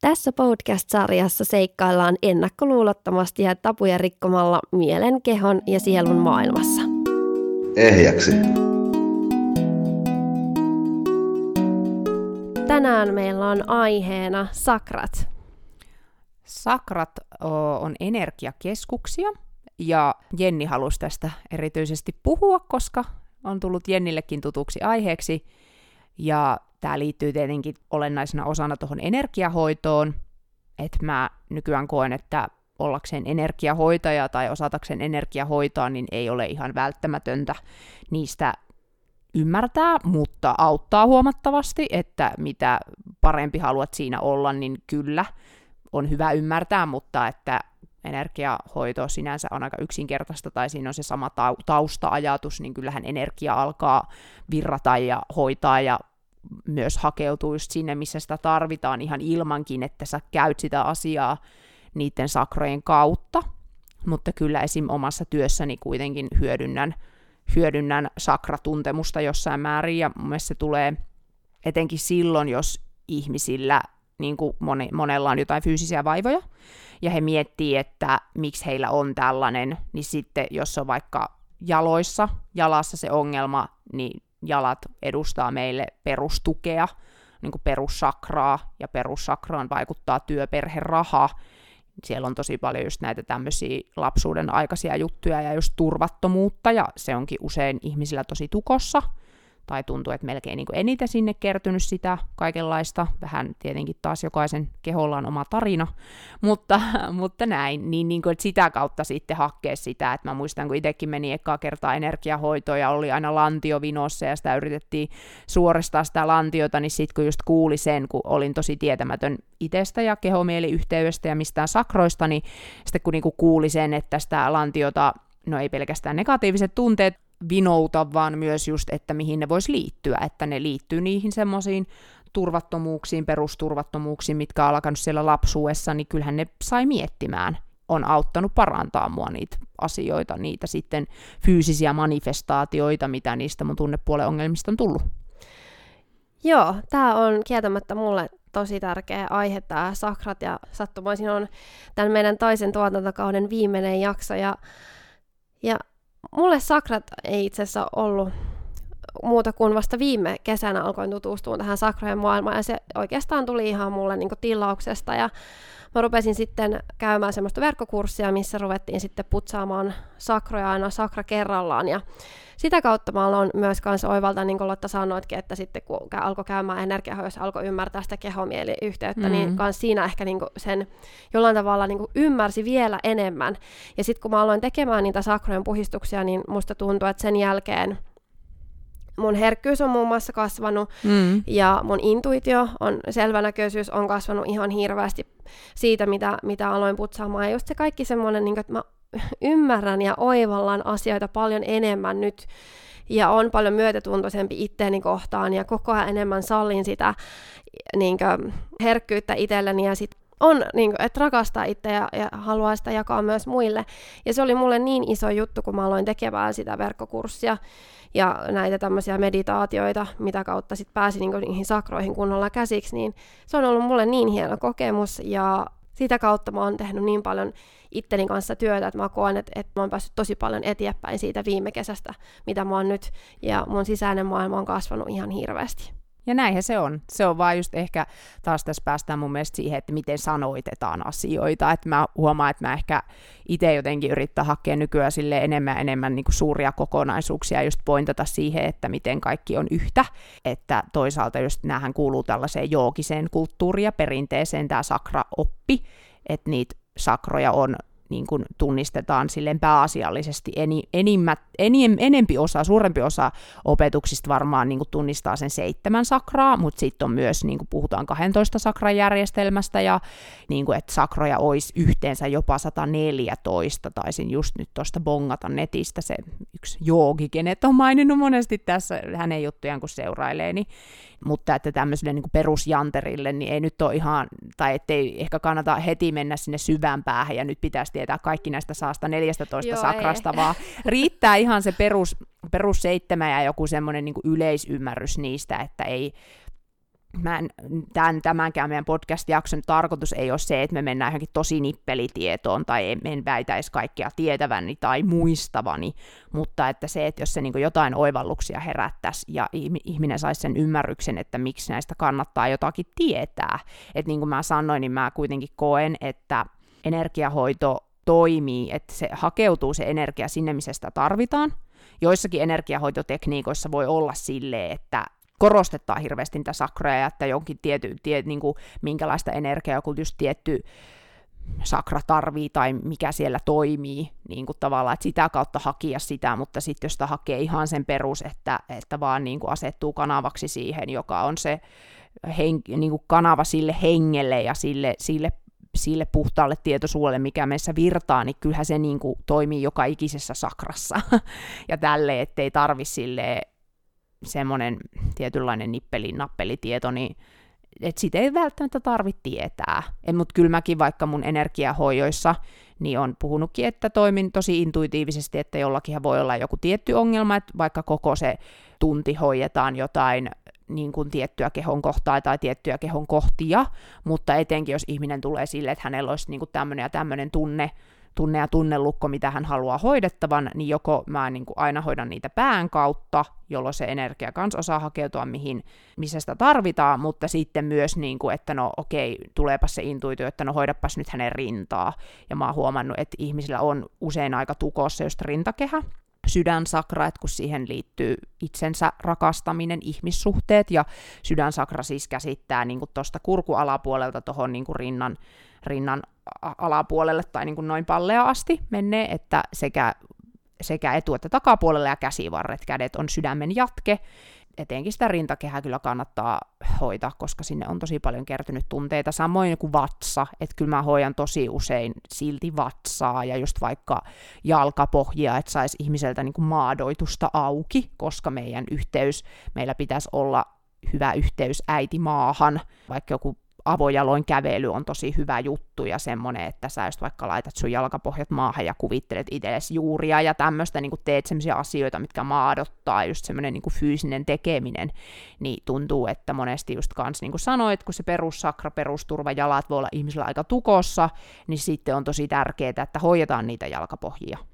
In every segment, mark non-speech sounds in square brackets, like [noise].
Tässä podcast-sarjassa seikkaillaan ennakkoluulottomasti ja tapuja rikkomalla mielen, kehon ja sielun maailmassa. Ehjäksi. Tänään meillä on aiheena sakrat. Sakrat on energiakeskuksia ja Jenni halusi tästä erityisesti puhua, koska on tullut Jennillekin tutuksi aiheeksi. Ja tämä liittyy tietenkin olennaisena osana tuohon energiahoitoon, että mä nykyään koen, että ollakseen energiahoitaja tai osatakseen energiahoitaa, niin ei ole ihan välttämätöntä niistä ymmärtää, mutta auttaa huomattavasti, että mitä parempi haluat siinä olla, niin kyllä on hyvä ymmärtää, mutta että energiahoito sinänsä on aika yksinkertaista, tai siinä on se sama tausta-ajatus, niin kyllähän energia alkaa virrata ja hoitaa ja myös hakeutuu just sinne, missä sitä tarvitaan ihan ilmankin, että sä käyt sitä asiaa niiden sakrojen kautta. Mutta kyllä esim. omassa työssäni kuitenkin hyödynnän, hyödynnän sakratuntemusta jossain määrin, ja mun mielestä se tulee etenkin silloin, jos ihmisillä, niin kuin moni, monella on jotain fyysisiä vaivoja, ja he miettii, että miksi heillä on tällainen, niin sitten jos on vaikka jaloissa, jalassa se ongelma, niin jalat edustaa meille perustukea, niin kuin perussakraa, ja perussakraan vaikuttaa työperhe, raha. Siellä on tosi paljon just näitä tämmöisiä lapsuuden aikaisia juttuja ja just turvattomuutta, ja se onkin usein ihmisillä tosi tukossa tai tuntuu, että melkein niin kuin eniten sinne kertynyt sitä kaikenlaista. Vähän tietenkin taas jokaisen keholla on oma tarina, [laughs] mutta, mutta näin, niin, niin kuin, että sitä kautta sitten hakkee sitä, että mä muistan, kun itsekin meni ekaa kertaa energiahoitoon ja oli aina lantio vinossa ja sitä yritettiin suoristaa sitä lantiota, niin sitten kun just kuuli sen, kun olin tosi tietämätön itsestä ja kehomieliyhteydestä ja mistään sakroista, niin sitten kun niinku kuuli sen, että sitä lantiota no ei pelkästään negatiiviset tunteet vinouta, vaan myös just, että mihin ne voisi liittyä, että ne liittyy niihin semmoisiin turvattomuuksiin, perusturvattomuuksiin, mitkä on alkanut siellä lapsuudessa, niin kyllähän ne sai miettimään. On auttanut parantaa mua niitä asioita, niitä sitten fyysisiä manifestaatioita, mitä niistä mun tunnepuolen ongelmista on tullut. Joo, tämä on kieltämättä mulle tosi tärkeä aihe, tämä sakrat, ja sattumoisin on tämän meidän toisen tuotantokauden viimeinen jakso, ja, ja mulle sakrat ei itse asiassa ollut muuta kuin vasta viime kesänä alkoin tutustua tähän sakrojen maailmaan, ja se oikeastaan tuli ihan mulle niin tilauksesta, ja mä rupesin sitten käymään semmoista verkkokurssia, missä ruvettiin sitten putsaamaan sakroja aina sakra kerrallaan, ja sitä kautta mä aloin myös kanssa oivaltaa, niin kuin Lotta sanoitkin, että sitten kun alkoi käymään energiahoidossa, alkoi ymmärtää sitä kehomieliyhteyttä, niin mm. niin kans siinä ehkä niin kuin sen jollain tavalla niin kuin ymmärsi vielä enemmän. Ja sitten kun mä aloin tekemään niitä sakrojen puhistuksia, niin musta tuntuu, että sen jälkeen mun herkkyys on muun muassa kasvanut mm. ja mun intuitio on, selvänäköisyys on kasvanut ihan hirveästi siitä, mitä, mitä aloin putsaamaan. Ja just se kaikki semmoinen, niin että mä ymmärrän ja oivallan asioita paljon enemmän nyt ja on paljon myötätuntoisempi itteeni kohtaan ja koko ajan enemmän sallin sitä niin kuin, herkkyyttä itselleni ja sit on, niin kuin, että rakastaa itseä ja, ja haluaa sitä jakaa myös muille. Ja se oli mulle niin iso juttu, kun mä aloin tekemään sitä verkkokurssia ja näitä tämmöisiä meditaatioita, mitä kautta sitten pääsin niin kuin, niihin sakroihin kunnolla käsiksi, niin se on ollut mulle niin hieno kokemus ja sitä kautta mä oon tehnyt niin paljon itteni kanssa työtä, että mä koen, että, että mä oon päässyt tosi paljon eteenpäin siitä viime kesästä, mitä mä oon nyt, ja mun sisäinen maailma on kasvanut ihan hirveästi. Ja näinhän se on. Se on vaan just ehkä, taas tässä päästään mun mielestä siihen, että miten sanoitetaan asioita. Että mä huomaan, että mä ehkä itse jotenkin yrittää hakea nykyään sille enemmän enemmän niin suuria kokonaisuuksia just pointata siihen, että miten kaikki on yhtä. Että toisaalta just näähän kuuluu tällaiseen joogiseen kulttuuriin ja perinteeseen tämä sakra-oppi, että niitä sakroja on niin kuin tunnistetaan silleen pääasiallisesti. Eni, enimmät, enim, enempi osa, suurempi osa opetuksista varmaan niin kuin tunnistaa sen seitsemän sakraa, mutta sitten on myös, niin kuin puhutaan 12 sakran järjestelmästä ja niin kuin, että sakroja olisi yhteensä jopa 114, taisin just nyt tuosta bongata netistä se yksi joogi, kenet on maininnut monesti tässä hänen juttujaan, kun seurailee, niin mutta että tämmöiselle niin perusjanterille, niin ei nyt ole ihan, tai ettei ehkä kannata heti mennä sinne syvään päähän, ja nyt pitäisi tietää kaikki näistä saasta 14 Joo, sakrasta, ei. vaan riittää ihan se perus, perus seitsemän ja joku semmoinen niin yleisymmärrys niistä, että ei, mä en, tämän, tämänkään meidän podcast-jakson tarkoitus ei ole se, että me mennään johonkin tosi nippelitietoon tai en väitäisi kaikkea tietäväni tai muistavani, mutta että se, että jos se niin jotain oivalluksia herättäisi ja ihminen saisi sen ymmärryksen, että miksi näistä kannattaa jotakin tietää. Että niin kuin mä sanoin, niin mä kuitenkin koen, että energiahoito toimii, että se hakeutuu se energia sinne, missä sitä tarvitaan. Joissakin energiahoitotekniikoissa voi olla silleen, että korostetaan hirveästi niitä sakroja ja että jonkin tiety, tie, niin kuin, minkälaista energiaa joku just tietty sakra tarvii tai mikä siellä toimii, niin kuin tavallaan, että sitä kautta hakia sitä, mutta sitten jos sitä hakee ihan sen perus, että, että vaan niin kuin asettuu kanavaksi siihen, joka on se hen, niin kuin kanava sille hengelle ja sille, sille sille puhtaalle tietoisuudelle, mikä meissä virtaa, niin kyllähän se niin kuin toimii joka ikisessä sakrassa. [laughs] ja tälle, ettei tarvi sille semmoinen tietynlainen nippeli-nappelitieto, niin että sitä ei välttämättä tarvitse tietää. Mutta kyllä mäkin vaikka mun energiahoijoissa, niin on puhunutkin, että toimin tosi intuitiivisesti, että jollakin voi olla joku tietty ongelma, että vaikka koko se tunti hoidetaan jotain niin kuin tiettyä kehon kohtaa tai tiettyjä kehon kohtia, mutta etenkin jos ihminen tulee sille, että hänellä olisi niin tämmöinen ja tämmöinen tunne, tunne ja tunnelukko, mitä hän haluaa hoidettavan, niin joko mä niin kuin aina hoidan niitä pään kautta, jolloin se energia kans osaa hakeutua, mihin, missä sitä tarvitaan, mutta sitten myös, niin kuin, että no okei, tuleepa se intuitio, että no hoidapas nyt hänen rintaa. Ja mä oon huomannut, että ihmisillä on usein aika tukossa just rintakehä, sydänsakra, että kun siihen liittyy itsensä rakastaminen, ihmissuhteet, ja sydänsakra siis käsittää niin tuosta kurkualapuolelta tuohon niin rinnan, rinnan alapuolelle tai niin kuin noin pallea asti menee, että sekä, sekä etu- että takapuolelle ja käsivarret, kädet on sydämen jatke, etenkin sitä rintakehää kyllä kannattaa hoitaa, koska sinne on tosi paljon kertynyt tunteita. Samoin kuin vatsa, että kyllä mä hoidan tosi usein silti vatsaa ja just vaikka jalkapohjia, että saisi ihmiseltä niin kuin maadoitusta auki, koska meidän yhteys, meillä pitäisi olla hyvä yhteys äiti maahan, vaikka joku avojaloin kävely on tosi hyvä juttu ja semmoinen, että sä just vaikka laitat sun jalkapohjat maahan ja kuvittelet itsellesi juuria ja tämmöistä, niin teet semmoisia asioita, mitkä maadottaa, just semmoinen niin fyysinen tekeminen, niin tuntuu, että monesti just kans niin kuin sanoit, kun se perussakra, perusturva, jalat voi olla ihmisellä aika tukossa, niin sitten on tosi tärkeää, että hoidetaan niitä jalkapohjia.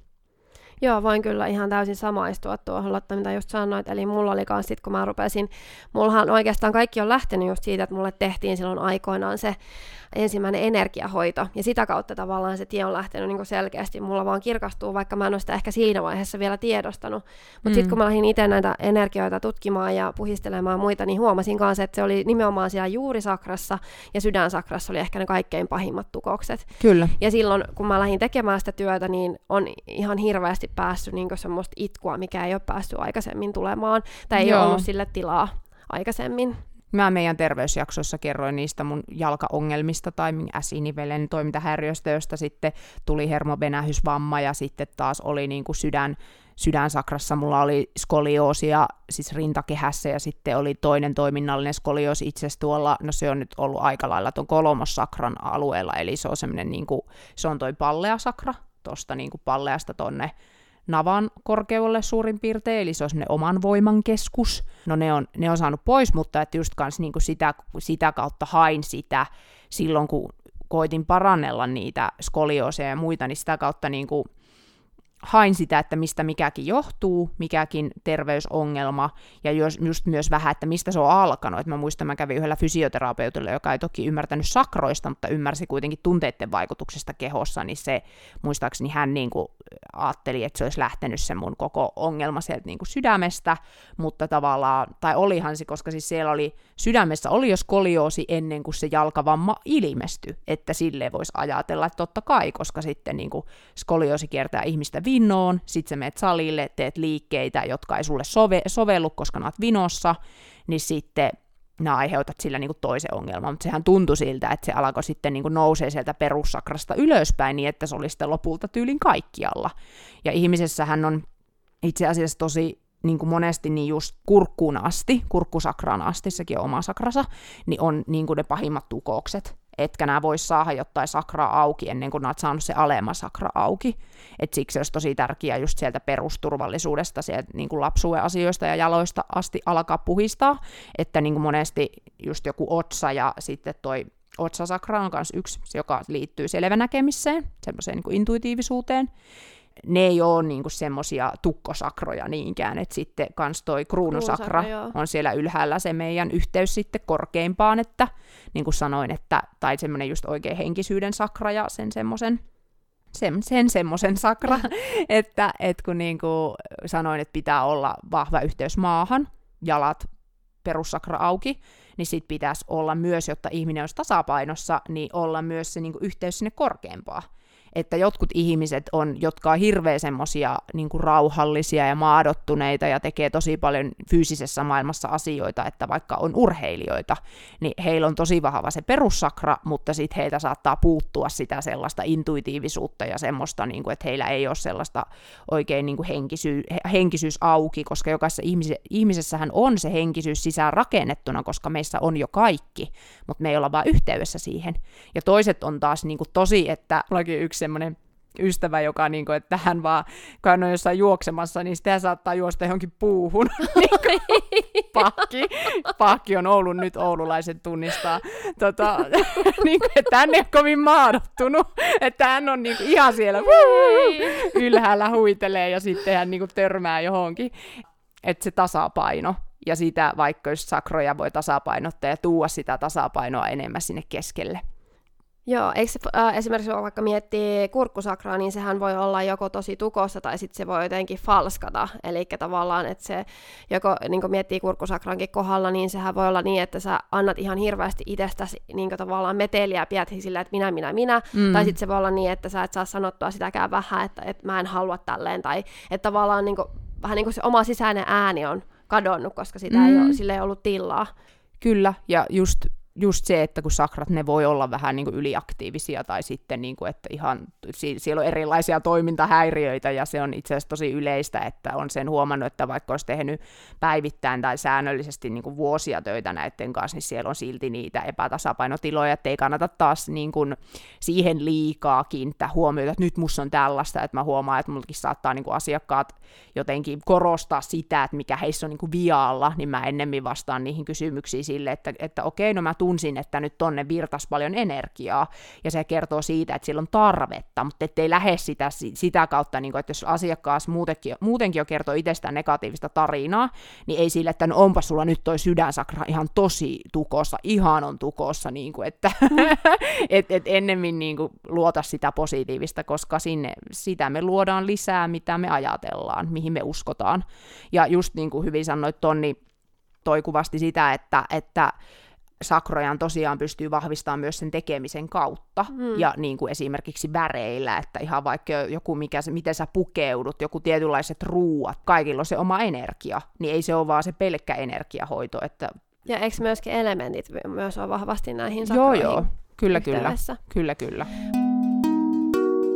Joo, voin kyllä ihan täysin samaistua tuohon Lotta, mitä just sanoit. Eli mulla oli kans sit, kun mä rupesin, mullahan oikeastaan kaikki on lähtenyt just siitä, että mulle tehtiin silloin aikoinaan se ensimmäinen energiahoito. Ja sitä kautta tavallaan se tie on lähtenyt niin selkeästi. Mulla vaan kirkastuu, vaikka mä en ole sitä ehkä siinä vaiheessa vielä tiedostanut. Mutta mm. sitten kun mä lähdin itse näitä energioita tutkimaan ja puhistelemaan muita, niin huomasin kanssa, että se oli nimenomaan siellä juurisakrassa ja sydänsakrassa oli ehkä ne kaikkein pahimmat tukokset. Kyllä. Ja silloin, kun mä lähdin tekemään sitä työtä, niin on ihan hirveästi päässyt niin semmoista itkua, mikä ei ole päässyt aikaisemmin tulemaan. Tai ei Joo. ole ollut sille tilaa aikaisemmin. Mä meidän terveysjaksossa kerroin niistä mun jalkaongelmista tai äsinivelen toimintahäiriöstä, josta sitten tuli hermovenähysvamma ja sitten taas oli niin kuin sydän, sydänsakrassa mulla oli skolioosia siis rintakehässä ja sitten oli toinen toiminnallinen skolioosi itse tuolla, no se on nyt ollut aika lailla tuon kolmossakran alueella, eli se on semmoinen niin kuin, se on toi palleasakra, tuosta niin kuin palleasta tonne navan korkeudelle suurin piirtein, eli se on semmoinen oman voiman keskus. No ne on, ne on saanut pois, mutta että just kans niin kuin sitä, sitä kautta hain sitä silloin, kun koitin parannella niitä skoliooseja ja muita, niin sitä kautta niin kuin hain sitä, että mistä mikäkin johtuu, mikäkin terveysongelma, ja just myös vähän, että mistä se on alkanut. Et mä muistan, mä kävin yhdellä fysioterapeutilla, joka ei toki ymmärtänyt sakroista, mutta ymmärsi kuitenkin tunteiden vaikutuksesta kehossa, niin se muistaakseni hän niin kuin ajatteli, että se olisi lähtenyt se mun koko ongelma sieltä niin kuin sydämestä, mutta tavallaan, tai olihan se, koska siis siellä oli, sydämessä oli jo skolioosi ennen kuin se jalkavamma ilmestyi, että sille voisi ajatella, että totta kai, koska sitten niin kuin skolioosi kiertää ihmistä vinoon, sit sä meet salille, teet liikkeitä, jotka ei sulle sove, sovellu, koska oot vinossa, niin sitten nämä aiheutat sillä niin kuin toisen ongelman, mutta sehän tuntui siltä, että se alkoi sitten niin kuin nousee sieltä perussakrasta ylöspäin niin, että se oli sitten lopulta tyylin kaikkialla. Ja ihmisessähän on itse asiassa tosi niin kuin monesti niin just kurkkuun asti, kurkkusakraan asti, sekin on oma sakrasa, niin on niin kuin ne pahimmat tukokset. Etkä nämä voi saada jotain sakraa auki ennen kuin olet saanut se alema sakra auki. Et siksi olisi tosi tärkeää just sieltä perusturvallisuudesta, sieltä niin kuin lapsuuden asioista ja jaloista asti alkaa puhistaa, että niin kuin monesti just joku otsa ja sitten toi otsasakra on myös yksi, joka liittyy selvänäkemiseen, semmoiseen niin intuitiivisuuteen, ne ei ole niinku semmoisia tukkosakroja niinkään, että sitten kans toi kruunusakra Kruunusakra, on siellä ylhäällä se meidän yhteys sitten korkeimpaan, että niin kuin sanoin, että, tai semmoinen just oikein henkisyyden sakra ja sen semmoisen sen, sen semmoisen sakra, [laughs] että et kun niin kuin sanoin, että pitää olla vahva yhteys maahan, jalat perussakra auki, niin sit pitäisi olla myös, jotta ihminen olisi tasapainossa, niin olla myös se niin kuin yhteys sinne korkeampaan että jotkut ihmiset on, jotka on hirveän semmoisia niin rauhallisia ja maadottuneita ja tekee tosi paljon fyysisessä maailmassa asioita, että vaikka on urheilijoita, niin heillä on tosi vahva se perussakra, mutta sitten heiltä saattaa puuttua sitä sellaista intuitiivisuutta ja semmoista, niin kuin, että heillä ei ole sellaista oikein niin kuin henkisy- henkisyys auki, koska jokaisessa ihmis- ihmisessähän on se henkisyys sisään rakennettuna, koska meissä on jo kaikki, mutta me ei olla vaan yhteydessä siihen. Ja toiset on taas niin kuin tosi, että yksi semmoinen ystävä, joka niin kuin, että hän vaan, kun hän on jossain juoksemassa, niin sitä saattaa juosta johonkin puuhun. [laughs] niin pakki, pakki on Oulun nyt oululaiset tunnistaa. Tota, [laughs] niin kuin, että hän ei ole kovin maadottunut, että hän on niin kuin, ihan siellä ylhäällä huitelee ja sitten hän niin kuin, törmää johonkin. Että se tasapaino ja sitä vaikka jos sakroja voi tasapainottaa ja tuua sitä tasapainoa enemmän sinne keskelle. Joo, eikö se, äh, esimerkiksi vaikka miettii kurkkusakraa, niin sehän voi olla joko tosi tukossa tai sitten se voi jotenkin falskata. Eli tavallaan, että se joko niin miettii kurkkusakrankin kohdalla, niin sehän voi olla niin, että sä annat ihan hirveästi itsestäsi niin tavallaan meteliä pidät sillä, että minä, minä, minä. Mm. Tai sitten se voi olla niin, että sä et saa sanottua sitäkään vähän, että, että mä en halua tälleen. Tai että tavallaan niin kuin, vähän niin kuin se oma sisäinen ääni on kadonnut, koska sitä mm. ei ole, sille ei ollut tilaa. Kyllä, ja just just se, että kun sakrat, ne voi olla vähän niin kuin yliaktiivisia tai sitten, niin kuin, että ihan, siellä on erilaisia toimintahäiriöitä ja se on itse asiassa tosi yleistä, että on sen huomannut, että vaikka olisi tehnyt päivittäin tai säännöllisesti niin kuin vuosia töitä näiden kanssa, niin siellä on silti niitä epätasapainotiloja, että ei kannata taas niin kuin siihen liikaa kiinnittää huomiota, että nyt musta on tällaista, että mä huomaan, että mullekin saattaa niin kuin asiakkaat jotenkin korostaa sitä, että mikä heissä on niin kuin vialla, niin mä ennemmin vastaan niihin kysymyksiin sille, että, että okei, no mä tunsin, että nyt tonne virtas paljon energiaa, ja se kertoo siitä, että sillä on tarvetta, mutta ettei lähde sitä, sitä kautta, niin kuin, että jos asiakkaas muutenkin, muutenkin jo kertoo itsestään negatiivista tarinaa, niin ei sille, että no onpa sulla nyt toi sydänsakra ihan tosi tukossa, ihan on tukossa, niin kuin, että [laughs] et, et ennemmin niin kuin, luota sitä positiivista, koska sinne, sitä me luodaan lisää, mitä me ajatellaan, mihin me uskotaan. Ja just niin kuin hyvin sanoit Tonni, toi kuvasti sitä, että, että sakrojan tosiaan pystyy vahvistamaan myös sen tekemisen kautta, mm. ja niin kuin esimerkiksi väreillä, että ihan vaikka joku, mikä, miten sä pukeudut, joku tietynlaiset ruuat, kaikilla on se oma energia, niin ei se ole vaan se pelkkä energiahoito. Että... Ja eikö myöskin elementit myös ole vahvasti näihin sakroihin Joo, joo, kyllä, kyllä, kyllä, kyllä.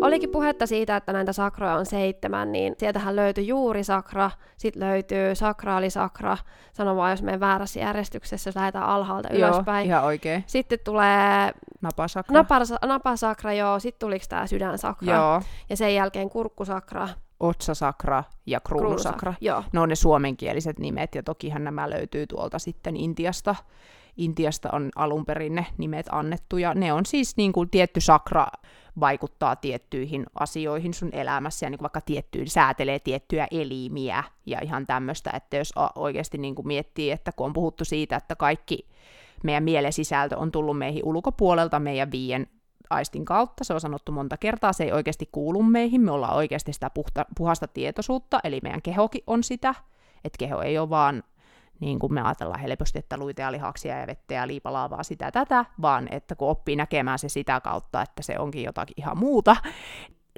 Olikin puhetta siitä, että näitä sakroja on seitsemän, niin sieltähän löytyy sakra, sitten löytyy sakraalisakra, sano vaan, jos menen väärässä järjestyksessä, jos lähdetään alhaalta joo, ylöspäin. ihan oikein. Sitten tulee napasakra, napasa, napasakra joo, sitten tuliko tämä sydänsakra, joo. ja sen jälkeen kurkkusakra, otsasakra ja kruunusakra. Joo. Ne on ne suomenkieliset nimet, ja tokihan nämä löytyy tuolta sitten Intiasta. Intiasta on alun perin ne nimet annettu, ja ne on siis niin kuin tietty sakra vaikuttaa tiettyihin asioihin sun elämässä, ja niin kuin vaikka tiettyyn säätelee tiettyjä elimiä, ja ihan tämmöistä, että jos oikeasti niin kuin miettii, että kun on puhuttu siitä, että kaikki meidän mielen sisältö on tullut meihin ulkopuolelta meidän viien aistin kautta, se on sanottu monta kertaa, se ei oikeasti kuulu meihin, me ollaan oikeasti sitä puhta, puhasta tietoisuutta, eli meidän kehokin on sitä, että keho ei ole vaan niin kuin me ajatellaan helposti, että luita ja lihaksia ja vettä ja liipalaavaa sitä tätä, vaan että kun oppii näkemään se sitä kautta, että se onkin jotakin ihan muuta,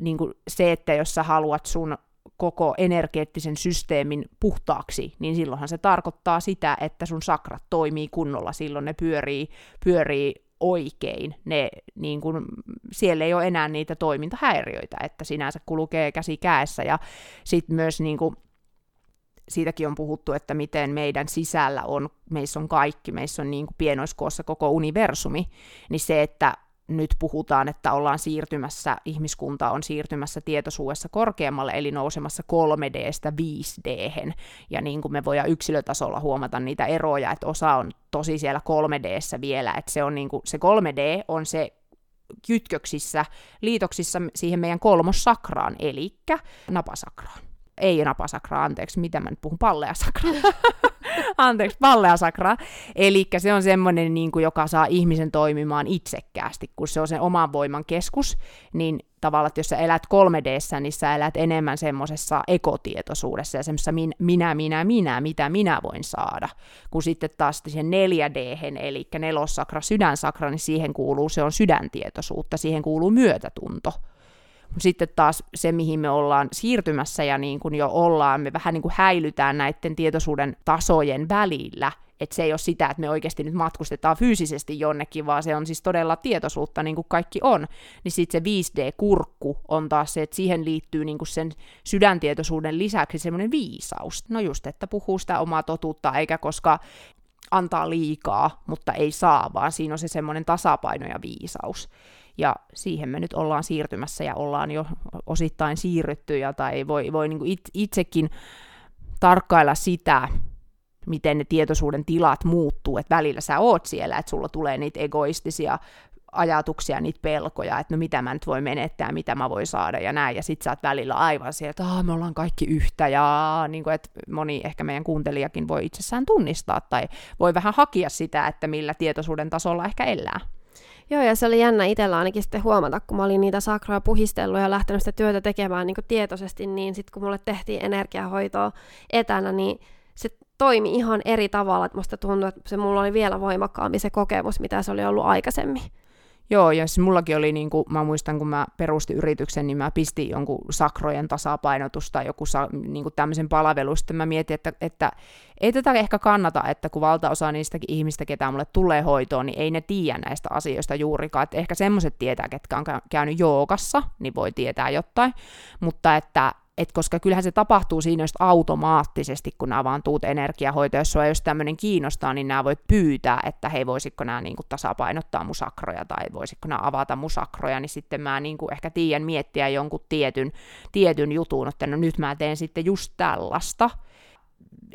niin kuin se, että jos sä haluat sun koko energeettisen systeemin puhtaaksi, niin silloinhan se tarkoittaa sitä, että sun sakrat toimii kunnolla, silloin ne pyörii, pyörii oikein. Ne, niin kun, siellä ei ole enää niitä toimintahäiriöitä, että sinänsä kulkee käsi käessä. Ja sitten myös niin kun, siitäkin on puhuttu, että miten meidän sisällä on, meissä on kaikki, meissä on niin kuin pienoiskoossa koko universumi, niin se, että nyt puhutaan, että ollaan siirtymässä, ihmiskunta on siirtymässä tietoisuudessa korkeammalle, eli nousemassa 3Dstä 5D, ja niin kuin me voidaan yksilötasolla huomata niitä eroja, että osa on tosi siellä 3Dssä vielä, että se, on niin kuin, se 3D on se kytköksissä, liitoksissa siihen meidän kolmossakraan, eli napasakraan. Ei napasakraa, anteeksi, mitä mä nyt puhun, palleasakraa. [laughs] anteeksi, palleasakraa. Eli se on semmoinen, niin kuin, joka saa ihmisen toimimaan itsekkäästi, kun se on sen oman voiman keskus, niin tavallaan, että jos sä elät 3D, niin sä elät enemmän semmoisessa ekotietoisuudessa ja semmoisessa min, minä, minä, minä, mitä minä voin saada. Kun sitten taas siihen 4D, eli nelossakra, sydänsakra, niin siihen kuuluu, se on sydäntietoisuutta, siihen kuuluu myötätunto. Sitten taas se, mihin me ollaan siirtymässä ja niin kuin jo ollaan, me vähän niin kuin häilytään näiden tietoisuuden tasojen välillä, että se ei ole sitä, että me oikeasti nyt matkustetaan fyysisesti jonnekin, vaan se on siis todella tietoisuutta, niin kuin kaikki on. Niin sitten se 5D-kurkku on taas se, että siihen liittyy niin kuin sen sydäntietoisuuden lisäksi semmoinen viisaus. No just, että puhuu sitä omaa totuutta, eikä koska antaa liikaa, mutta ei saa, vaan siinä on se semmoinen tasapaino ja viisaus. Ja siihen me nyt ollaan siirtymässä ja ollaan jo osittain siirrytty, ja tai voi, voi niin kuin itsekin tarkkailla sitä, miten ne tietoisuuden tilat muuttuu, että välillä sä oot siellä, että sulla tulee niitä egoistisia ajatuksia, niitä pelkoja, että no mitä mä nyt voi menettää, mitä mä voin saada ja näin, ja sit sä oot välillä aivan siellä, että me ollaan kaikki yhtä, ja niin kuin, että moni ehkä meidän kuuntelijakin voi itsessään tunnistaa, tai voi vähän hakia sitä, että millä tietoisuuden tasolla ehkä elää. Joo, ja se oli jännä itsellä ainakin sitten huomata, kun mä olin niitä sakroja puhistellut ja lähtenyt sitä työtä tekemään niin tietoisesti, niin sitten kun mulle tehtiin energiahoitoa etänä, niin se toimi ihan eri tavalla, että musta tuntui, että se mulla oli vielä voimakkaampi se kokemus, mitä se oli ollut aikaisemmin. Joo, ja siis mullakin oli, niin kuin, mä muistan, kun mä perustin yrityksen, niin mä pistin jonkun sakrojen tasapainotusta, joku sa, niin kuin tämmöisen palvelusta. Mä mietin, että, että ei tätä ehkä kannata, että kun valtaosa niistäkin ihmistä, ketä mulle tulee hoitoon, niin ei ne tiedä näistä asioista juurikaan. Että ehkä semmoiset tietää, ketkä on käynyt joogassa, niin voi tietää jotain, mutta että et koska kyllähän se tapahtuu siinä just automaattisesti, kun nämä vaan tuut energiahoito, jos sua jos tämmöinen kiinnostaa, niin nämä voit pyytää, että hei, voisiko nämä niin kuin, tasapainottaa musakroja tai voisiko nämä avata musakroja, niin sitten mä niin kuin, ehkä tiedän miettiä jonkun tietyn, tietyn jutun, että no nyt mä teen sitten just tällaista,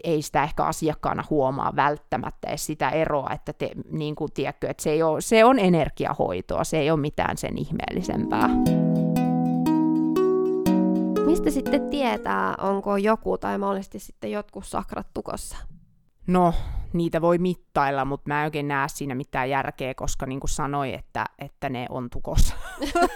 ei sitä ehkä asiakkaana huomaa välttämättä edes sitä eroa, että te, niin kuin, tiedätkö, että se, ei ole, se on energiahoitoa, se ei ole mitään sen ihmeellisempää. Mistä sitten tietää, onko joku tai mahdollisesti sitten jotkut sakrat tukossa? No, niitä voi mittailla, mutta mä en oikein näe siinä mitään järkeä, koska niin kuin sanoi, että, että ne on tukossa.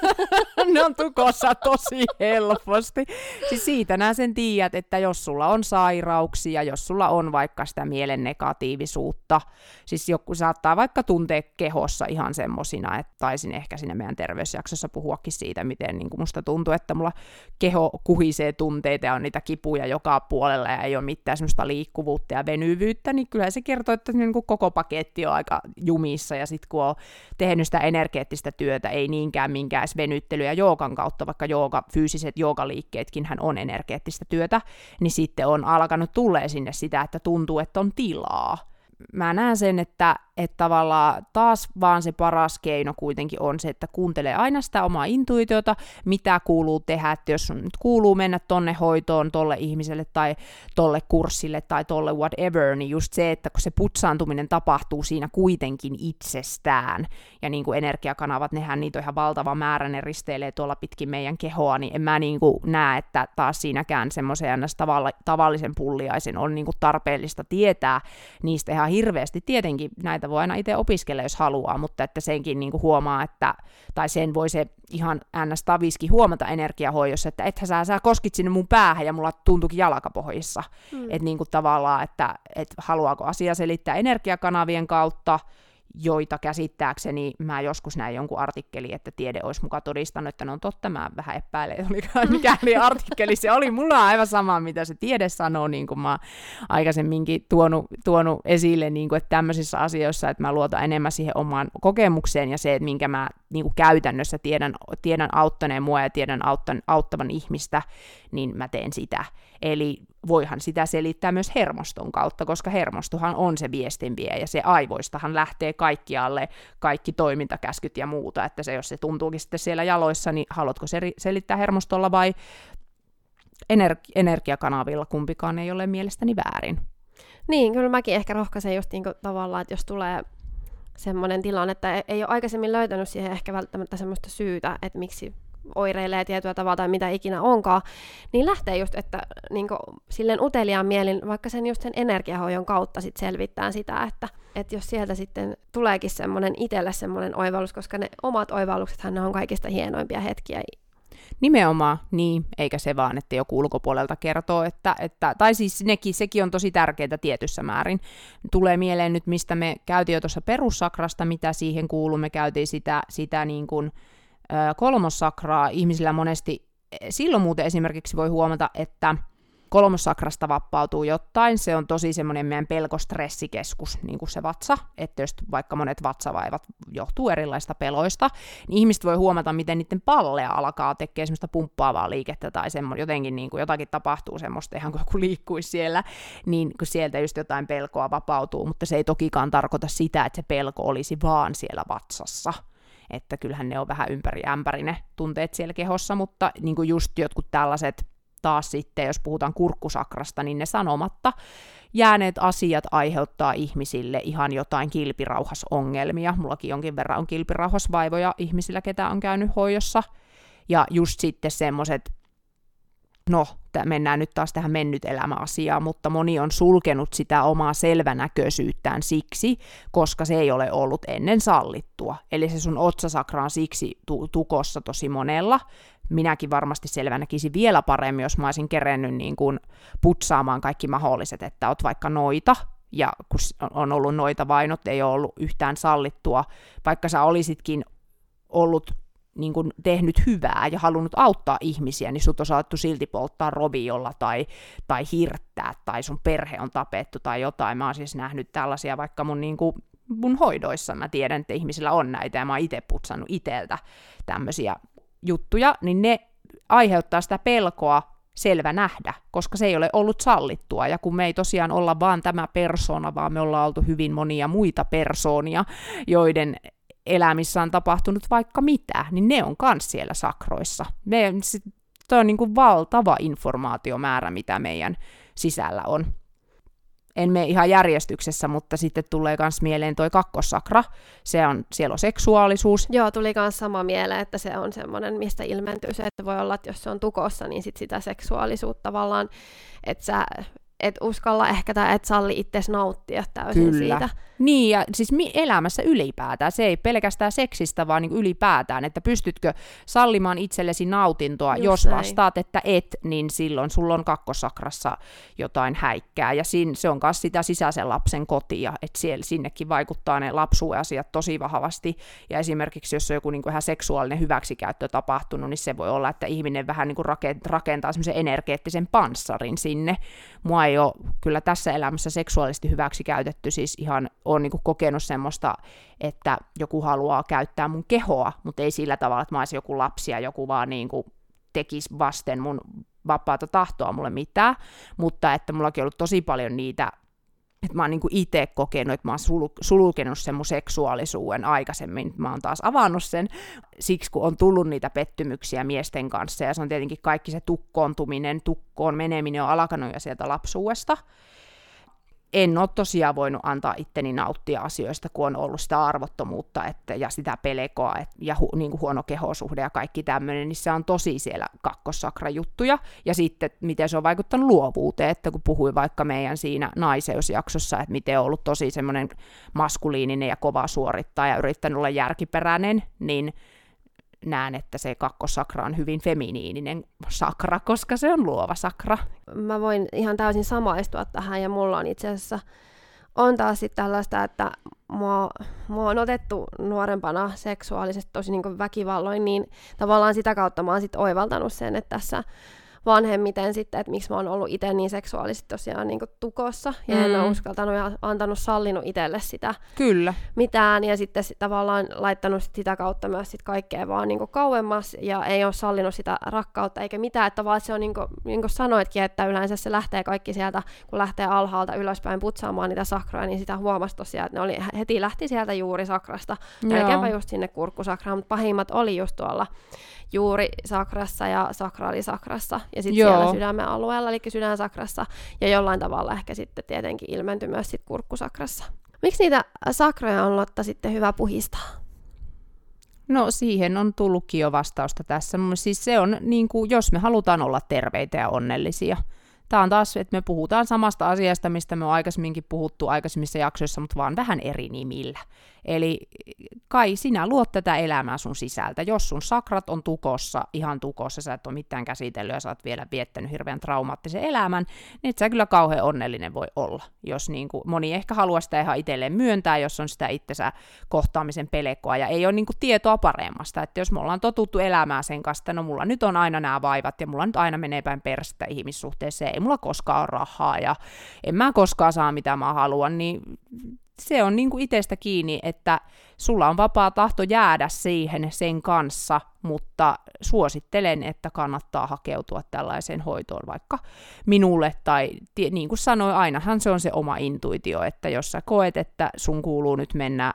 [laughs] ne on tukossa tosi helposti. Siis siitä nää sen tiedät, että jos sulla on sairauksia, jos sulla on vaikka sitä mielen negatiivisuutta, siis joku saattaa vaikka tuntea kehossa ihan semmosina, että taisin ehkä sinne meidän terveysjaksossa puhuakin siitä, miten niin kuin musta tuntuu, että mulla keho kuhisee tunteita ja on niitä kipuja joka puolella ja ei ole mitään semmoista liikkuvuutta ja venyvyyttä, niin kyllä se kertoo, että niin kuin koko paketti on aika jumissa, ja sitten kun on tehnyt sitä energeettistä työtä, ei niinkään minkään venyttelyä joogan kautta, vaikka jooga, fyysiset joogaliikkeetkin hän on energeettistä työtä, niin sitten on alkanut tulee sinne sitä, että tuntuu, että on tilaa. Mä näen sen, että että tavallaan taas vaan se paras keino kuitenkin on se, että kuuntelee aina sitä omaa intuitiota, mitä kuuluu tehdä, että jos nyt kuuluu mennä tonne hoitoon tolle ihmiselle tai tolle kurssille tai tolle whatever, niin just se, että kun se putsaantuminen tapahtuu siinä kuitenkin itsestään, ja niin kuin energiakanavat, nehän niitä on ihan valtava määrä, ne risteilee tuolla pitkin meidän kehoa, niin en mä niin kuin näe, että taas siinäkään semmoisen tavallisen pulliaisen on niin kuin tarpeellista tietää niistä ihan hirveästi. Tietenkin näitä voi aina itse opiskella, jos haluaa, mutta että senkin niin kuin huomaa, että, tai sen voi se ihan ns. taviski huomata energiahoidossa, että ethän sä, sä koskit sinne mun päähän ja mulla tuntuukin jalkapohjissa. Mm. Että niin kuin tavallaan, että, että haluaako asia selittää energiakanavien kautta, joita käsittääkseni mä joskus näin jonkun artikkeli, että tiede olisi mukaan todistanut, että ne on totta, mä vähän epäilen, mikä, mikä oli artikkeli, se oli mulla aivan sama, mitä se tiede sanoo, niin kuin mä aikaisemminkin tuonut, tuonut esille, niin kuin, että tämmöisissä asioissa, että mä luotan enemmän siihen omaan kokemukseen ja se, että minkä mä niin kuin käytännössä tiedän, tiedän auttaneen mua ja tiedän auttan, auttavan ihmistä, niin mä teen sitä. Eli voihan sitä selittää myös hermoston kautta, koska hermostohan on se viestinviejä ja se aivoistahan lähtee kaikkialle kaikki toimintakäskyt ja muuta, että se jos se tuntuukin sitten siellä jaloissa, niin haluatko se selittää hermostolla vai ener- energiakanavilla, kumpikaan ei ole mielestäni väärin. Niin, kyllä mäkin ehkä rohkaisen just niin tavallaan, että jos tulee semmoinen tilanne, että ei ole aikaisemmin löytänyt siihen ehkä välttämättä semmoista syytä, että miksi oireilee tietyllä tavalla tai mitä ikinä onkaan, niin lähtee just, että niin silleen uteliaan mielin, vaikka sen just sen energiahoidon kautta sit selvittää sitä, että, että jos sieltä sitten tuleekin semmoinen itselle semmoinen oivallus, koska ne omat oivalluksethan ne on kaikista hienoimpia hetkiä Nimenomaan niin, eikä se vaan, että joku ulkopuolelta kertoo, että, että tai siis nekin, sekin on tosi tärkeää tietyssä määrin. Tulee mieleen nyt, mistä me käytiin jo tuossa perussakrasta, mitä siihen kuuluu, me käytiin sitä, sitä niin kuin, kolmossakraa ihmisillä monesti, silloin muuten esimerkiksi voi huomata, että kolmossakrasta vapautuu jotain, se on tosi semmoinen meidän pelkostressikeskus, niin kuin se vatsa, että jos vaikka monet vatsavaivat johtuu erilaisista peloista, niin ihmiset voi huomata, miten niiden palleja alkaa tekemään semmoista pumppaavaa liikettä tai semmo, jotenkin niin kuin jotakin tapahtuu semmoista ihan kuin joku liikkuisi siellä, niin kun sieltä just jotain pelkoa vapautuu, mutta se ei tokikaan tarkoita sitä, että se pelko olisi vaan siellä vatsassa, että kyllähän ne on vähän ympäri ämpäri ne tunteet siellä kehossa, mutta niin kuin just jotkut tällaiset taas sitten, jos puhutaan kurkkusakrasta, niin ne sanomatta jääneet asiat aiheuttaa ihmisille ihan jotain kilpirauhasongelmia. Mullakin jonkin verran on kilpirauhasvaivoja ihmisillä, ketä on käynyt hoidossa. Ja just sitten semmoiset no, mennään nyt taas tähän mennyt elämäasiaan, mutta moni on sulkenut sitä omaa selvänäköisyyttään siksi, koska se ei ole ollut ennen sallittua. Eli se sun otsasakra on siksi tu- tukossa tosi monella. Minäkin varmasti selvänäkisin vielä paremmin, jos mä olisin kerennyt niin kuin putsaamaan kaikki mahdolliset, että oot vaikka noita, ja kun on ollut noita vainot, ei ole ollut yhtään sallittua, vaikka sä olisitkin ollut niin kuin tehnyt hyvää ja halunnut auttaa ihmisiä, niin sut on saattu silti polttaa roviolla tai, tai hirttää tai sun perhe on tapettu tai jotain. Mä oon siis nähnyt tällaisia vaikka mun, niin kuin, mun hoidoissa. Mä tiedän, että ihmisillä on näitä ja mä oon itse putsannut iteltä tämmöisiä juttuja, niin ne aiheuttaa sitä pelkoa selvä nähdä, koska se ei ole ollut sallittua. Ja kun me ei tosiaan olla vaan tämä persona, vaan me ollaan oltu hyvin monia muita persoonia, joiden elämissä on tapahtunut vaikka mitä, niin ne on myös siellä sakroissa. Me, se on niin kuin valtava informaatiomäärä, mitä meidän sisällä on. En mene ihan järjestyksessä, mutta sitten tulee myös mieleen toi kakkossakra. Se on, siellä on seksuaalisuus. Joo, tuli myös sama mieleen, että se on semmoinen, mistä ilmentyy se, että voi olla, että jos se on tukossa, niin sit sitä seksuaalisuutta tavallaan, että sä et uskalla ehkä tai et salli itse nauttia täysin Kyllä. siitä. Niin, ja siis elämässä ylipäätään, se ei pelkästään seksistä, vaan niin ylipäätään, että pystytkö sallimaan itsellesi nautintoa, Just jos näin. vastaat, että et, niin silloin sulla on kakkosakrassa jotain häikkää, ja siinä, se on myös sitä sisäisen lapsen kotia, että siellä, sinnekin vaikuttaa ne lapsuasiat tosi vahvasti, ja esimerkiksi jos on joku niin kuin ihan seksuaalinen hyväksikäyttö tapahtunut, niin se voi olla, että ihminen vähän niin kuin rakentaa semmoisen energeettisen panssarin sinne. Mua ei ole kyllä tässä elämässä seksuaalisesti hyväksi käytetty, siis ihan on niin kokenut semmoista, että joku haluaa käyttää mun kehoa, mutta ei sillä tavalla, että mä olisin joku lapsi ja joku vaan niin kuin tekisi vasten mun vapaata tahtoa mulle mitään, mutta että mullakin on ollut tosi paljon niitä että mä oon niin itse kokenut, että mä oon sul- sulkenut sen mun seksuaalisuuden aikaisemmin, mä oon taas avannut sen siksi, kun on tullut niitä pettymyksiä miesten kanssa, ja se on tietenkin kaikki se tukkoontuminen, tukkoon meneminen on alkanut jo sieltä lapsuudesta, en ole tosiaan voinut antaa itteni nauttia asioista, kun on ollut sitä arvottomuutta että, ja sitä pelekoa et, ja hu, niin kuin huono kehosuhde ja kaikki tämmöinen, niin se on tosi siellä kakkosakra-juttuja. Ja sitten, miten se on vaikuttanut luovuuteen, että kun puhuin vaikka meidän siinä naiseusjaksossa, että miten on ollut tosi semmoinen maskuliininen ja kova suorittaa ja yrittänyt olla järkiperäinen, niin näen, että se kakkosakra on hyvin feminiininen sakra, koska se on luova sakra. Mä voin ihan täysin samaistua tähän, ja mulla on itse asiassa on taas sitten tällaista, että mua, mua on otettu nuorempana seksuaalisesti tosi niin väkivalloin, niin tavallaan sitä kautta mä oon sitten oivaltanut sen, että tässä vanhemmiten sitten, että miksi mä oon ollut itse niin seksuaalisesti tosiaan niin tukossa, ja mm. en ole uskaltanut ja antanut sallinut itselle sitä Kyllä. mitään, ja sitten sit tavallaan laittanut sit sitä kautta myös sit kaikkea vaan niin kauemmas, ja ei ole sallinut sitä rakkautta eikä mitään, että vaan se on niin kuin, niin kuin sanoitkin, että yleensä se lähtee kaikki sieltä, kun lähtee alhaalta ylöspäin putsaamaan niitä sakroja, niin sitä huomasi tosiaan, että ne oli, heti lähti sieltä juuri sakrasta, melkeinpä just sinne kurkkusakraan, mutta pahimmat oli just tuolla juuri sakrassa ja sakraalisakrassa ja sitten siellä sydämen alueella, eli sydänsakrassa ja jollain tavalla ehkä sitten tietenkin ilmentyi myös sit kurkkusakrassa. Miksi niitä sakroja on Lotta sitten hyvä puhistaa? No siihen on tullutkin jo vastausta tässä. Siis se on, niin kuin, jos me halutaan olla terveitä ja onnellisia, Tämä on taas, että me puhutaan samasta asiasta, mistä me on aikaisemminkin puhuttu aikaisemmissa jaksoissa, mutta vaan vähän eri nimillä. Eli kai sinä luot tätä elämää sun sisältä. Jos sun sakrat on tukossa, ihan tukossa, sä et ole mitään käsitellyt ja sä oot vielä viettänyt hirveän traumaattisen elämän, niin et sä kyllä kauhean onnellinen voi olla. Jos niin kuin, moni ehkä haluaa sitä ihan itselleen myöntää, jos on sitä itsensä kohtaamisen pelkoa ja ei ole niin kuin tietoa paremmasta. Että jos me ollaan totuttu elämään sen kanssa, että no mulla nyt on aina nämä vaivat ja mulla nyt aina menee päin perstä ihmissuhteeseen, mulla koskaan ole rahaa ja en mä koskaan saa mitä mä haluan, niin se on niin kuin itsestä kiinni, että sulla on vapaa tahto jäädä siihen sen kanssa, mutta suosittelen, että kannattaa hakeutua tällaiseen hoitoon vaikka minulle, tai niin kuin sanoin, ainahan se on se oma intuitio, että jos sä koet, että sun kuuluu nyt mennä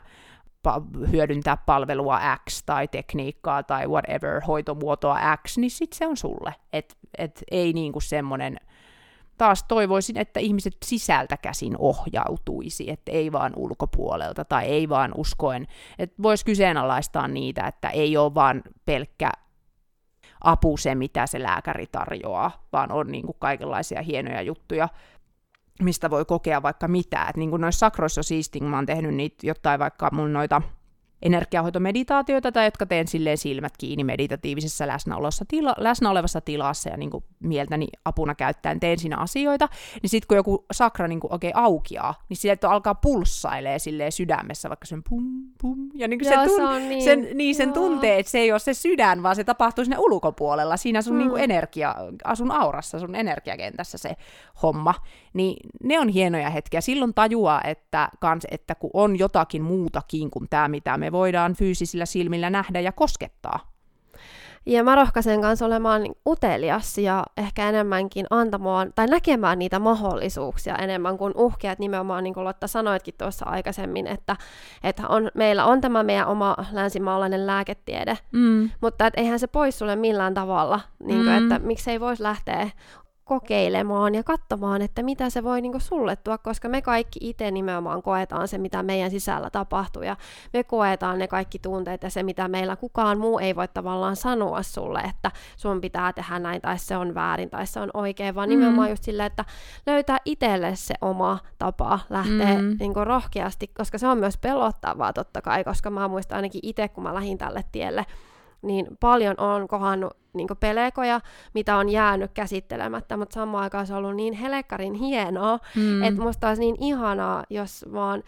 hyödyntää palvelua X tai tekniikkaa tai whatever, hoitomuotoa X, niin sit se on sulle. Et, et ei niinku semmoinen taas toivoisin, että ihmiset sisältä käsin ohjautuisi, että ei vaan ulkopuolelta tai ei vaan uskoen, että voisi kyseenalaistaa niitä, että ei ole vaan pelkkä apu se, mitä se lääkäri tarjoaa, vaan on niin kuin kaikenlaisia hienoja juttuja, mistä voi kokea vaikka mitä. Et niin kuin noissa sakroissa siistin, mä oon tehnyt niitä jotain vaikka mun noita energiahoitomeditaatioita tai jotka teen silleen silmät kiinni meditatiivisessa läsnäolossa, tila, läsnä olevassa tilassa ja niin kuin mieltäni apuna käyttäen teen siinä asioita, niin sitten kun joku sakra niin kuin oikein aukeaa, niin sieltä alkaa pulssailee silleen sydämessä, vaikka sen pum pum, ja niin kuin Joo, se, tun, se on niin, sen, niin sen tuntee, että se ei ole se sydän, vaan se tapahtuu sinne ulkopuolella, siinä sun mm. niin kuin energia, asun aurassa, sun energiakentässä se homma, niin ne on hienoja hetkiä. Silloin tajuaa, että, kans, että kun on jotakin muutakin kuin tämä, mitä me voidaan fyysisillä silmillä nähdä ja koskettaa. Ja mä rohkaisen kanssa olemaan utelias ja ehkä enemmänkin antamaan tai näkemään niitä mahdollisuuksia enemmän kuin uhkia. Että nimenomaan niin kuin Lotta sanoitkin tuossa aikaisemmin, että, että on, meillä on tämä meidän oma länsimaalainen lääketiede, mm. mutta et eihän se pois sulle millään tavalla. Niin kuin, mm. että miksei voisi lähteä kokeilemaan ja katsomaan, että mitä se voi niinku sulle tuoda, koska me kaikki itse nimenomaan koetaan se, mitä meidän sisällä tapahtuu, ja me koetaan ne kaikki tunteet ja se, mitä meillä kukaan muu ei voi tavallaan sanoa sulle, että sun pitää tehdä näin, tai se on väärin, tai se on oikein, vaan mm. nimenomaan just silleen, että löytää itselle se oma tapa lähteä mm. niinku rohkeasti, koska se on myös pelottavaa totta kai, koska mä muistan ainakin itse, kun mä lähdin tälle tielle, niin paljon on kohannut niin pelekoja, mitä on jäänyt käsittelemättä, mutta samaan aikaan se on ollut niin helekkarin hienoa, mm. että musta olisi niin ihanaa, jos vaan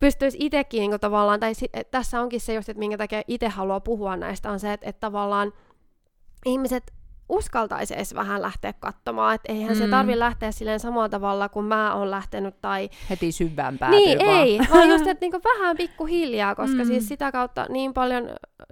pystyisi itsekin niin tavallaan, tai sit, tässä onkin se just, että minkä takia itse haluaa puhua näistä, on se, että, että tavallaan ihmiset uskaltaisi edes vähän lähteä katsomaan, että eihän mm. se tarvi lähteä silleen samalla tavalla kuin mä oon lähtenyt tai... Heti syvään päätyy Niin, vaan. ei, vaan just, että niinku vähän pikkuhiljaa, koska mm. siis sitä kautta niin paljon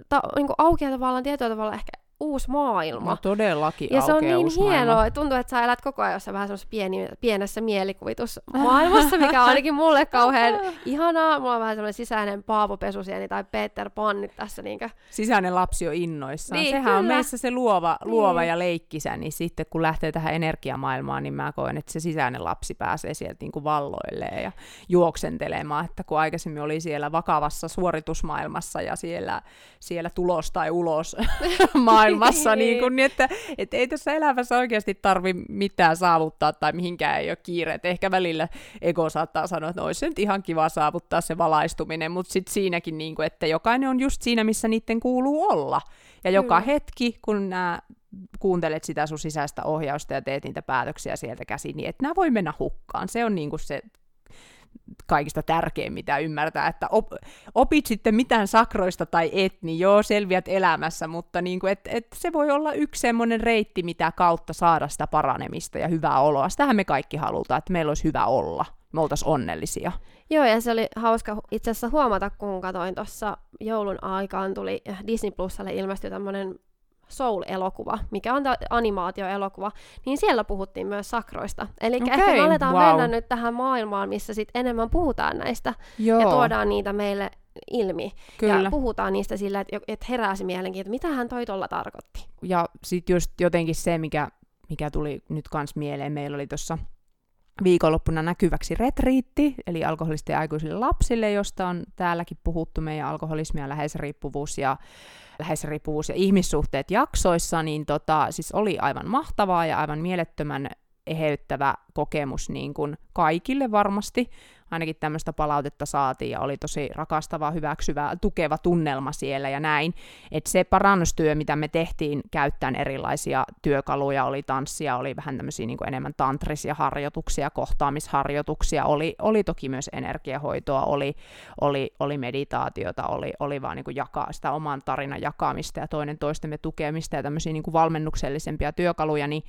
ta, niinku aukeaa tavallaan tietyllä tavalla ehkä uusi maailma. No todellakin Ja se on niin hienoa, tuntuu, että sä elät koko ajan jossain vähän pieni, pienessä mielikuvitusmaailmassa, mikä on ainakin mulle kauhean [laughs] ihanaa. Mulla on vähän semmoinen sisäinen Paavo Pesusieni tai Peter Pan nyt tässä. Niinkö. Sisäinen lapsi on innoissaan. Niin, Sehän kyllä. on meissä se luova, niin. luova ja leikkisä, niin sitten kun lähtee tähän energiamaailmaan, niin mä koen, että se sisäinen lapsi pääsee sieltä niin kuin valloilleen ja juoksentelemaan, että kun aikaisemmin oli siellä vakavassa suoritusmaailmassa ja siellä, siellä tulos tai ulos maailmassa, [laughs] [laughs] maailmassa, niin kuin, [laughs] niin että, että ei tässä elämässä oikeasti tarvi mitään saavuttaa tai mihinkään ei ole kiire. Et ehkä välillä ego saattaa sanoa, että no, olisi nyt ihan kiva saavuttaa se valaistuminen, mutta sitten siinäkin, niin kuin, että jokainen on just siinä, missä niiden kuuluu olla. Ja joka mm. hetki, kun nämä kuuntelet sitä sun sisäistä ohjausta ja teet niitä päätöksiä sieltä käsin, niin että nämä voi mennä hukkaan. Se on niin kuin se kaikista tärkein, mitä ymmärtää, että op, opit sitten mitään sakroista tai et, niin joo, selviät elämässä, mutta niin kuin, et, et se voi olla yksi semmoinen reitti, mitä kautta saada sitä paranemista ja hyvää oloa. Sitähän me kaikki halutaan, että meillä olisi hyvä olla, me oltaisiin onnellisia. Joo, ja se oli hauska itse asiassa huomata, kun katsoin tuossa joulun aikaan, tuli Disney Plusalle ilmestyi tämmöinen Soul-elokuva, mikä on animaatioelokuva, niin siellä puhuttiin myös sakroista. Eli okay, ehkä me aletaan wow. mennä nyt tähän maailmaan, missä sit enemmän puhutaan näistä Joo. ja tuodaan niitä meille ilmi. Kyllä. Ja puhutaan niistä sillä, että et herää se mielenkiinto, mitä hän toi tuolla tarkoitti. Ja sitten just jotenkin se, mikä, mikä tuli nyt kans mieleen, meillä oli tuossa viikonloppuna näkyväksi retriitti, eli alkoholisten aikuisille lapsille, josta on täälläkin puhuttu meidän alkoholismi ja läheisriippuvuus ja läheisriippuvuus ja ihmissuhteet jaksoissa, niin tota, siis oli aivan mahtavaa ja aivan mielettömän eheyttävä kokemus niin kuin kaikille varmasti ainakin tämmöistä palautetta saatiin ja oli tosi rakastava, hyväksyvä, tukeva tunnelma siellä ja näin. Että se parannustyö, mitä me tehtiin käyttäen erilaisia työkaluja, oli tanssia, oli vähän tämmöisiä niin enemmän tantrisia harjoituksia, kohtaamisharjoituksia, oli, oli toki myös energiahoitoa, oli, oli, oli meditaatiota, oli, oli vaan niin jakaa sitä oman tarinan jakamista ja toinen toistemme tukemista ja tämmöisiä niin valmennuksellisempia työkaluja, niin,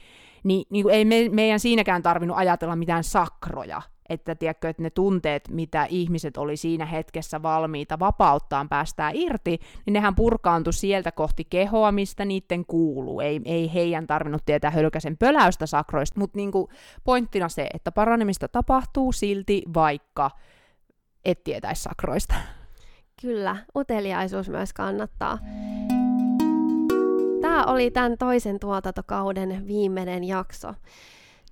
niin, niin ei me, meidän siinäkään tarvinnut ajatella mitään sakroja, että, tiedätkö, että ne tunteet, mitä ihmiset oli siinä hetkessä valmiita vapauttaan päästää irti, niin nehän purkaantui sieltä kohti kehoa, mistä niiden kuuluu. Ei, ei heidän tarvinnut tietää hölkäsen pöläystä sakroista, mutta niinku pointtina se, että paranemista tapahtuu silti, vaikka et tietäisi sakroista. Kyllä, uteliaisuus myös kannattaa. Tämä oli tämän toisen tuotantokauden viimeinen jakso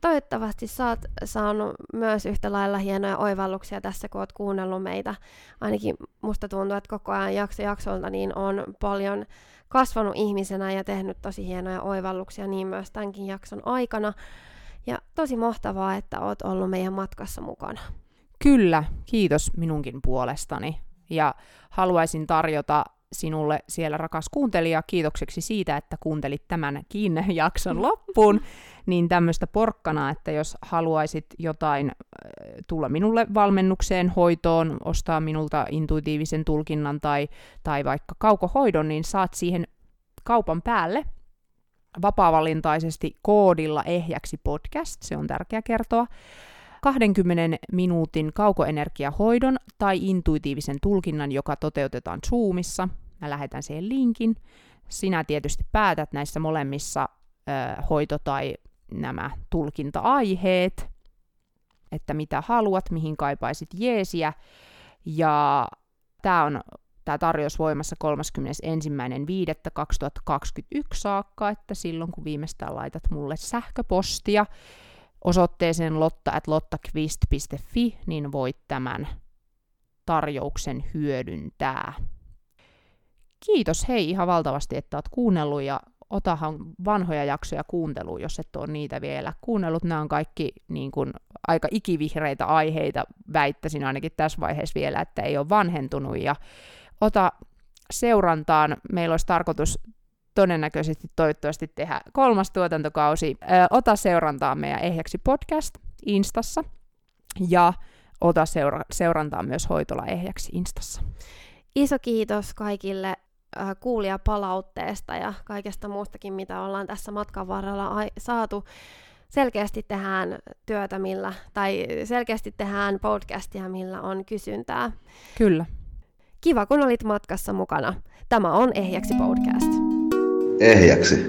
toivottavasti oot saanut myös yhtä lailla hienoja oivalluksia tässä, kun oot kuunnellut meitä. Ainakin musta tuntuu, että koko ajan jakso jaksolta niin on paljon kasvanut ihmisenä ja tehnyt tosi hienoja oivalluksia niin myös tämänkin jakson aikana. Ja tosi mahtavaa, että oot ollut meidän matkassa mukana. Kyllä, kiitos minunkin puolestani. Ja haluaisin tarjota sinulle siellä rakas kuuntelija kiitokseksi siitä, että kuuntelit tämänkin jakson loppuun, [laughs] niin tämmöistä porkkana, että jos haluaisit jotain äh, tulla minulle valmennukseen, hoitoon, ostaa minulta intuitiivisen tulkinnan tai, tai vaikka kaukohoidon, niin saat siihen kaupan päälle vapaavalintaisesti koodilla ehjäksi podcast, se on tärkeä kertoa, 20 minuutin kaukoenergiahoidon tai intuitiivisen tulkinnan, joka toteutetaan Zoomissa. Mä lähetän siihen linkin. Sinä tietysti päätät näissä molemmissa ö, hoito- tai nämä tulkinta-aiheet, että mitä haluat, mihin kaipaisit jeesiä. Ja tämä on tämä tarjous voimassa 31.5.2021 saakka, että silloin kun viimeistään laitat mulle sähköpostia osoitteeseen lotta.lottakvist.fi, niin voit tämän tarjouksen hyödyntää. Kiitos hei ihan valtavasti, että oot kuunnellut ja otahan vanhoja jaksoja kuunteluun, jos et ole niitä vielä kuunnellut. Nämä on kaikki niin kuin, aika ikivihreitä aiheita, väittäisin ainakin tässä vaiheessa vielä, että ei ole vanhentunut. Ja ota seurantaan, meillä olisi tarkoitus todennäköisesti toivottavasti tehdä kolmas tuotantokausi. Ö, ota seurantaa meidän Ehjäksi podcast Instassa ja ota seura- seurantaa myös Hoitola Ehjäksi Instassa. Iso kiitos kaikille Äh, kuulijapalautteesta ja kaikesta muustakin, mitä ollaan tässä matkan varrella saatu. Selkeästi tehdään työtä, millä, tai selkeästi tehdään podcastia, millä on kysyntää. Kyllä. Kiva, kun olit matkassa mukana. Tämä on Ehjäksi podcast. Ehjäksi.